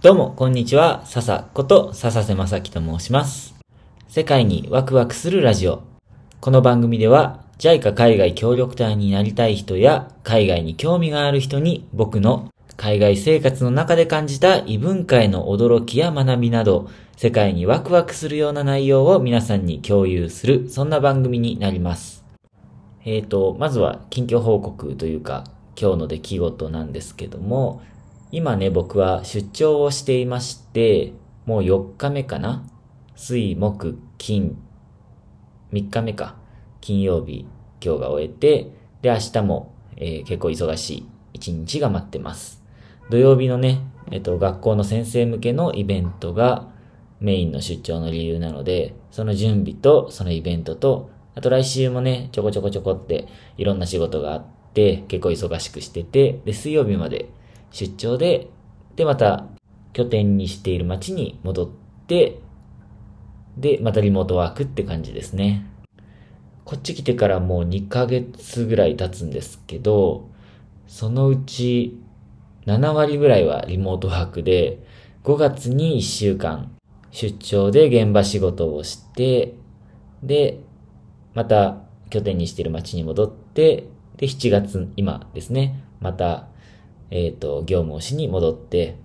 どうも、こんにちは。笹こと笹瀬正樹と申します。世界にワクワクするラジオ。この番組では、JICA 海外協力隊になりたい人や、海外に興味がある人に、僕の海外生活の中で感じた異文化への驚きや学びなど、世界にワクワクするような内容を皆さんに共有する、そんな番組になります。えーと、まずは近況報告というか、今日の出来事なんですけども、今ね、僕は出張をしていまして、もう4日目かな水、木、金、3日目か。金曜日、今日が終えて、で、明日も、えー結構忙しい一日が待ってます。土曜日のね、えっと、学校の先生向けのイベントがメインの出張の理由なので、その準備と、そのイベントと、あと来週もね、ちょこちょこちょこっていろんな仕事があって、結構忙しくしてて、で、水曜日まで出張で、で、また拠点にしている町に戻って、で、またリモートワークって感じですね。こっち来てからもう2ヶ月ぐらい経つんですけど、そのうち7割ぐらいはリモートワークで、5月に1週間出張で現場仕事をして、で、また拠点にしている町に戻って、で、7月、今ですね、また、えっ、と、業務をしに戻って、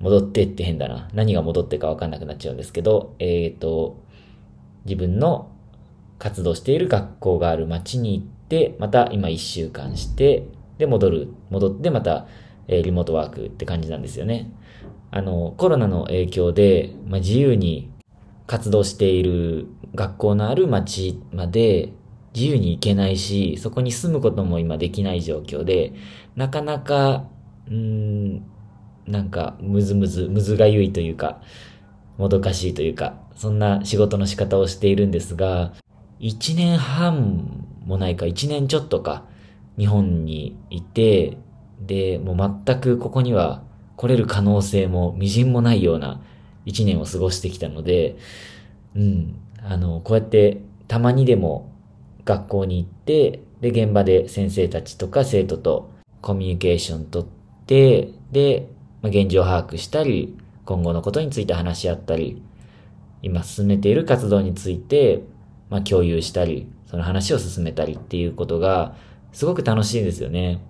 戻ってって変だな。何が戻ってかわかんなくなっちゃうんですけど、えっ、と、自分の活動している学校がある町に行って、また今1週間して、で、戻る、戻ってまた、えーリモートワークって感じなんですよね。あの、コロナの影響で、まあ、自由に活動している学校のある町まで自由に行けないし、そこに住むことも今できない状況で、なかなか、うーん、なんか、むずむず、むずがゆいというか、もどかしいというか、そんな仕事の仕方をしているんですが、一年半もないか、一年ちょっとか、日本にいて、で、もう全くここには来れる可能性も微塵もないような一年を過ごしてきたので、うん、あの、こうやってたまにでも学校に行って、で、現場で先生たちとか生徒とコミュニケーション取って、で、まあ、現状把握したり、今後のことについて話し合ったり、今進めている活動について、まあ、共有したり、その話を進めたりっていうことが、すごく楽しいんですよね。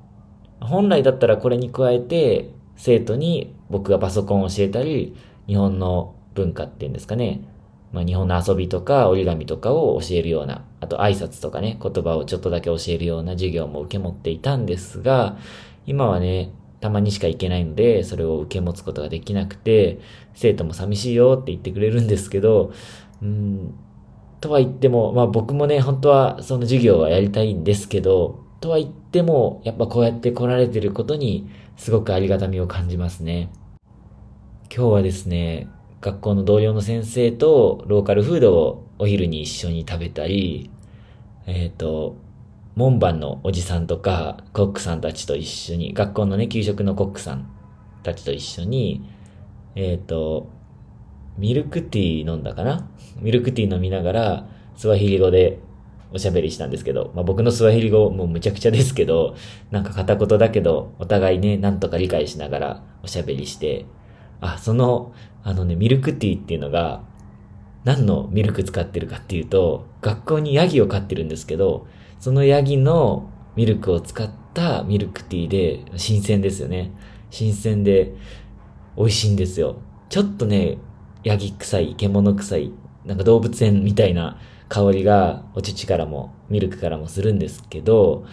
本来だったらこれに加えて、生徒に僕がパソコンを教えたり、日本の文化っていうんですかね。まあ、日本の遊びとか折り紙とかを教えるような、あと挨拶とかね、言葉をちょっとだけ教えるような授業も受け持っていたんですが、今はね、たまにしか行けないので、それを受け持つことができなくて、生徒も寂しいよって言ってくれるんですけど、うん、とは言っても、まあ僕もね、本当はその授業はやりたいんですけど、とは言っても、やっぱこうやって来られてることに、すごくありがたみを感じますね。今日はですね、学校の同僚の先生とローカルフードをお昼に一緒に食べたり、えっ、と、門番のおじさんとか、コックさんたちと一緒に、学校のね、給食のコックさんたちと一緒に、えっ、と、ミルクティー飲んだかな？ミルクティー飲みながら、スワヒリ語でおしゃべりしたんですけど、まあ、僕のスワヒリ語もうむちゃくちゃですけど、なんか片言だけど、お互いね、なんとか理解しながらおしゃべりして、あ、その、あのね、ミルクティーっていうのが、何のミルク使ってるかっていうと、学校にヤギを飼ってるんですけど、そのヤギのミルクを使ったミルクティーで、新鮮ですよね。新鮮で、美味しいんですよ。ちょっとね、ヤギ臭い、獣臭い、なんか動物園みたいな香りがお乳からもミルクからもするんですけど、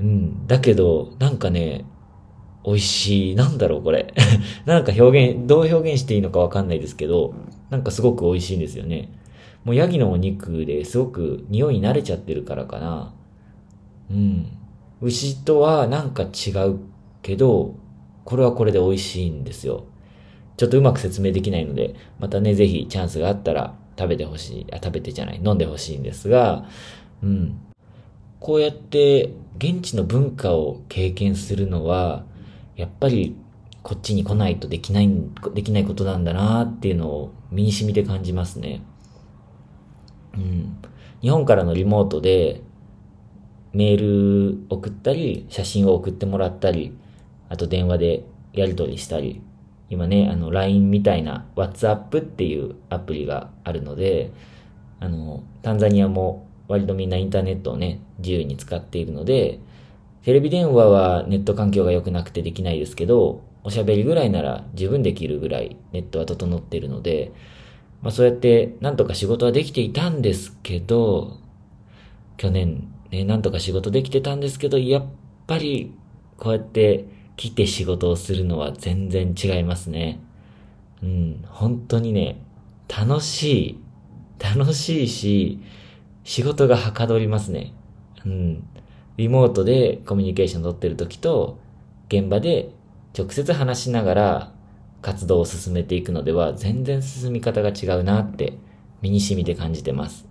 うん、だけど、なんかね、美味しい、なんだろうこれ。なんか表現、どう表現していいのかわかんないですけど、なんかすごく美味しいんですよね。もうヤギのお肉ですごく匂いに慣れちゃってるからかな。うん。牛とはなんか違うけど、これはこれで美味しいんですよ。ちょっとうまく説明できないので、またね、ぜひチャンスがあったら食べてほしい、あ、食べてじゃない、飲んでほしいんですが、うん。こうやって現地の文化を経験するのは、やっぱりこっちに来ないとできない、できないことなんだなっていうのを身に染みて感じますね。うん。日本からのリモートでメール送ったり、写真を送ってもらったり、あと電話でやり取りしたり、今ね、あの、LINE みたいな WhatsApp っていうアプリがあるので、あの、タンザニアも割とみんなインターネットをね、自由に使っているので、テレビ電話はネット環境が良くなくてできないですけど、おしゃべりぐらいなら十分できるぐらいネットは整っているので、まあそうやってなんとか仕事はできていたんですけど、去年ね、なんとか仕事できてたんですけど、やっぱりこうやって来て仕事をするのは全然違いますね。うん、本当にね、楽しい。楽しいし、仕事がはかどりますね。うん。リモートでコミュニケーション取ってる時と、現場で直接話しながら活動を進めていくのでは全然進み方が違うなって身に染みて感じてます。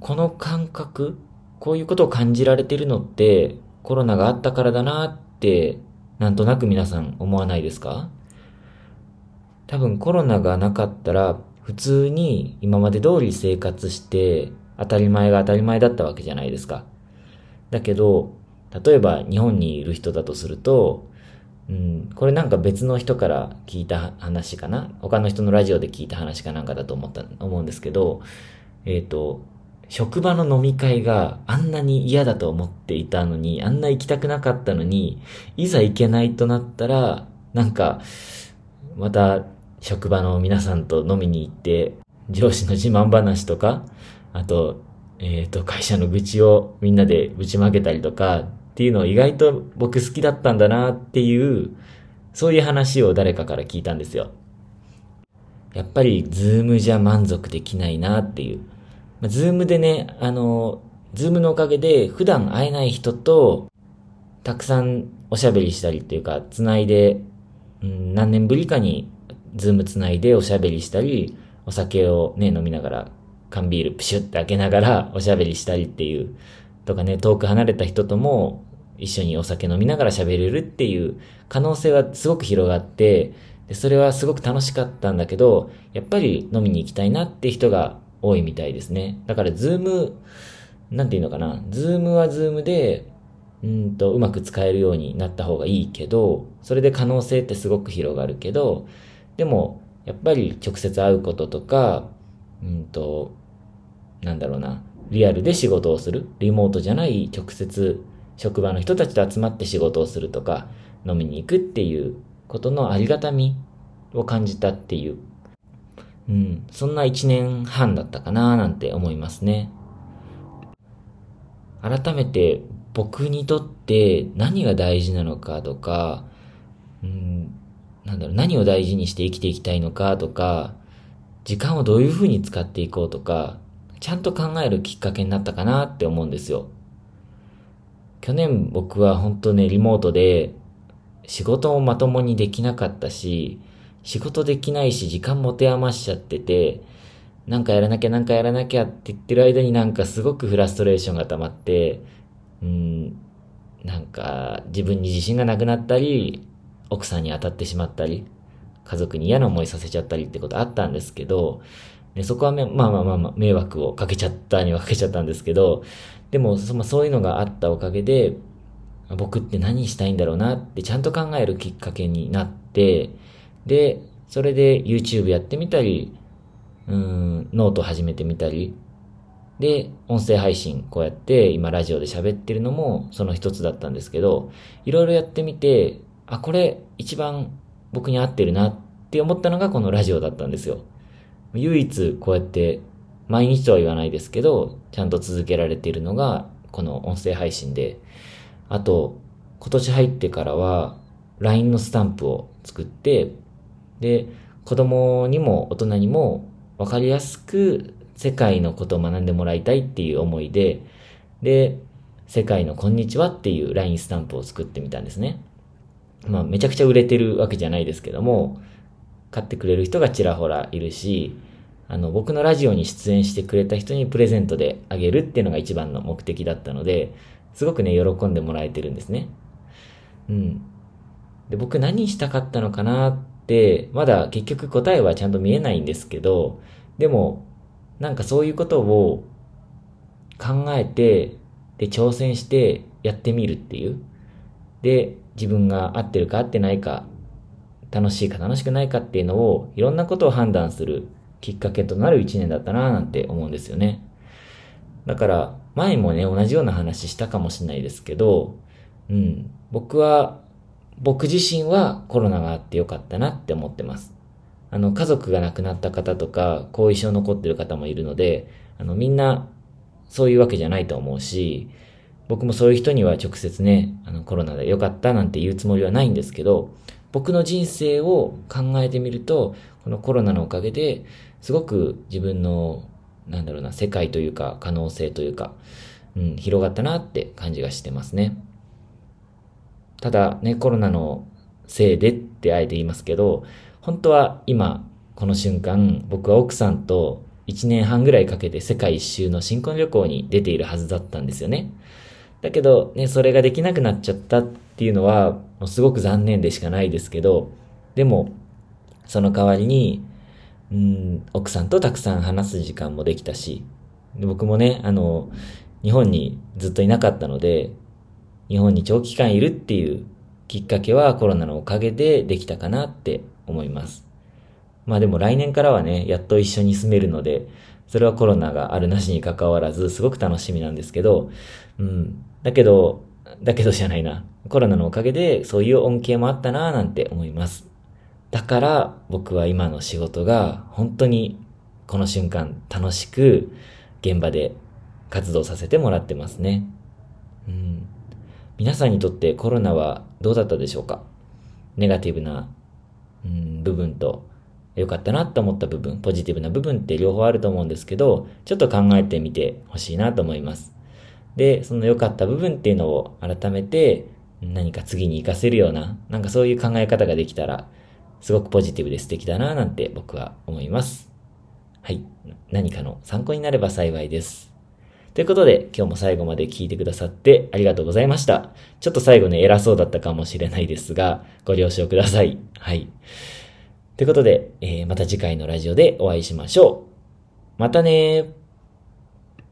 この感覚、こういうことを感じられてるのってコロナがあったからだなってなんとなく皆さん思わないですか？多分コロナがなかったら普通に今まで通り生活して当たり前が当たり前だったわけじゃないですか。だけど、例えば日本にいる人だとすると、うん、これなんか別の人から聞いた話かな？他の人のラジオで聞いた話かなんかだと思った、思うんですけど、えっ、ー、と、職場の飲み会があんなに嫌だと思っていたのに、あんな行きたくなかったのに、いざ行けないとなったら、なんか、また職場の皆さんと飲みに行って、上司の自慢話とか、あと、えっ、ー、と、会社の愚痴をみんなでぶちまけたりとかっていうのを意外と僕好きだったんだなっていう、そういう話を誰かから聞いたんですよ。やっぱり、ズームじゃ満足できないなっていう。ま、ズームでね、あの、ズームのおかげで普段会えない人と、たくさんおしゃべりしたりっていうか、つないで、うん、何年ぶりかにズームつないでおしゃべりしたり、お酒をね、飲みながら缶ビールプシュって開けながらおしゃべりしたりっていう、とかね、遠く離れた人とも一緒にお酒飲みながら喋れるっていう可能性はすごく広がって、でそれはすごく楽しかったんだけど、やっぱり飲みに行きたいなって人が多いみたいですね。だからズーム、なんていうのかな、ズームはズームで、うんと、うまく使えるようになった方がいいけど、それで可能性ってすごく広がるけど、でも、やっぱり直接会うこととか、うんと、なんだろうな、リアルで仕事をする、リモートじゃない直接職場の人たちと集まって仕事をするとか、飲みに行くっていうことのありがたみを感じたっていう、うん、そんな一年半だったかななんて思いますね。改めて僕にとって何が大事なのかとか、うん、なんだろう、何を大事にして生きていきたいのかとか、時間をどういう風に使っていこうとか、ちゃんと考えるきっかけになったかなって思うんですよ。去年僕は本当ね、リモートで仕事もまともにできなかったし、仕事できないし時間持て余しちゃってて、なんかやらなきゃなんかやらなきゃって言ってる間になんかすごくフラストレーションが溜まって、うん、なんか自分に自信がなくなったり、奥さんに当たってしまったり、家族に嫌な思いさせちゃったりってことあったんですけど、で、そこはまあまあまあまあ、迷惑をかけちゃったにはかけちゃったんですけど、でも、そまあ、そういうのがあったおかげで、僕って何したいんだろうなってちゃんと考えるきっかけになって、で、それで YouTube やってみたり、うん、ノート始めてみたり、で、音声配信、こうやって今ラジオで喋ってるのもその一つだったんですけど、いろいろやってみて、あ、これ一番僕に合ってるなって思ったのがこのラジオだったんですよ。唯一こうやって毎日とは言わないですけど、ちゃんと続けられているのがこの音声配信で、あと今年入ってからは LINE のスタンプを作って、で、子供にも大人にもわかりやすく世界のことを学んでもらいたいっていう思いで、で、世界のこんにちはっていう LINE スタンプを作ってみたんですね。まあめちゃくちゃ売れてるわけじゃないですけども、買ってくれる人がちらほらいるし、あの、僕のラジオに出演してくれた人にプレゼントであげるっていうのが一番の目的だったので、すごくね、喜んでもらえてるんですね。うん。で、僕何したかったのかなって、まだ結局答えはちゃんと見えないんですけど、でも、なんかそういうことを考えて、で、挑戦してやってみるっていう。で、自分が合ってるか合ってないか楽しいか楽しくないかっていうのをいろんなことを判断するきっかけとなる一年だったななんて思うんですよね。だから前もね、同じような話したかもしれないですけど、うん、僕は、僕自身はコロナがあってよかったなって思ってます。あの、家族が亡くなった方とか、後遺症残ってる方もいるので、あの、みんな、そういうわけじゃないと思うし、僕もそういう人には直接ね、あの、コロナで良かったなんて言うつもりはないんですけど、僕の人生を考えてみると、このコロナのおかげで、すごく自分の、なんだろうな、世界というか、可能性というか、うん、広がったなって感じがしてますね。ただね、コロナのせいでってあえて言いますけど、本当は今、この瞬間、僕は奥さんと1年半ぐらいかけて世界一周の新婚旅行に出ているはずだったんですよね。だけど、ね、それができなくなっちゃったっていうのは、すごく残念でしかないですけど、でも、その代わりに、うん、奥さんとたくさん話す時間もできたし、僕もね、あの、日本にずっといなかったので、日本に長期間いるっていうきっかけはコロナのおかげでできたかなって思います。まあでも来年からはね、やっと一緒に住めるので、それはコロナがあるなしに関わらず、すごく楽しみなんですけど、うん。だけど、だけどじゃないな。コロナのおかげでそういう恩恵もあったなぁなんて思います。だから僕は今の仕事が本当にこの瞬間楽しく現場で活動させてもらってますね。うん。皆さんにとってコロナはどうだったでしょうか？ネガティブな、うん、部分と良かったなと思った部分、ポジティブな部分って両方あると思うんですけど、ちょっと考えてみてほしいなと思います。で、その良かった部分っていうのを改めて何か次に活かせるような、なんかそういう考え方ができたら、すごくポジティブで素敵だななんて僕は思います。はい。何かの参考になれば幸いです。ということで、今日も最後まで聞いてくださってありがとうございました。ちょっと最後ね、偉そうだったかもしれないですが、ご了承ください。はい。ということで、えー、また次回のラジオでお会いしましょう。またねー。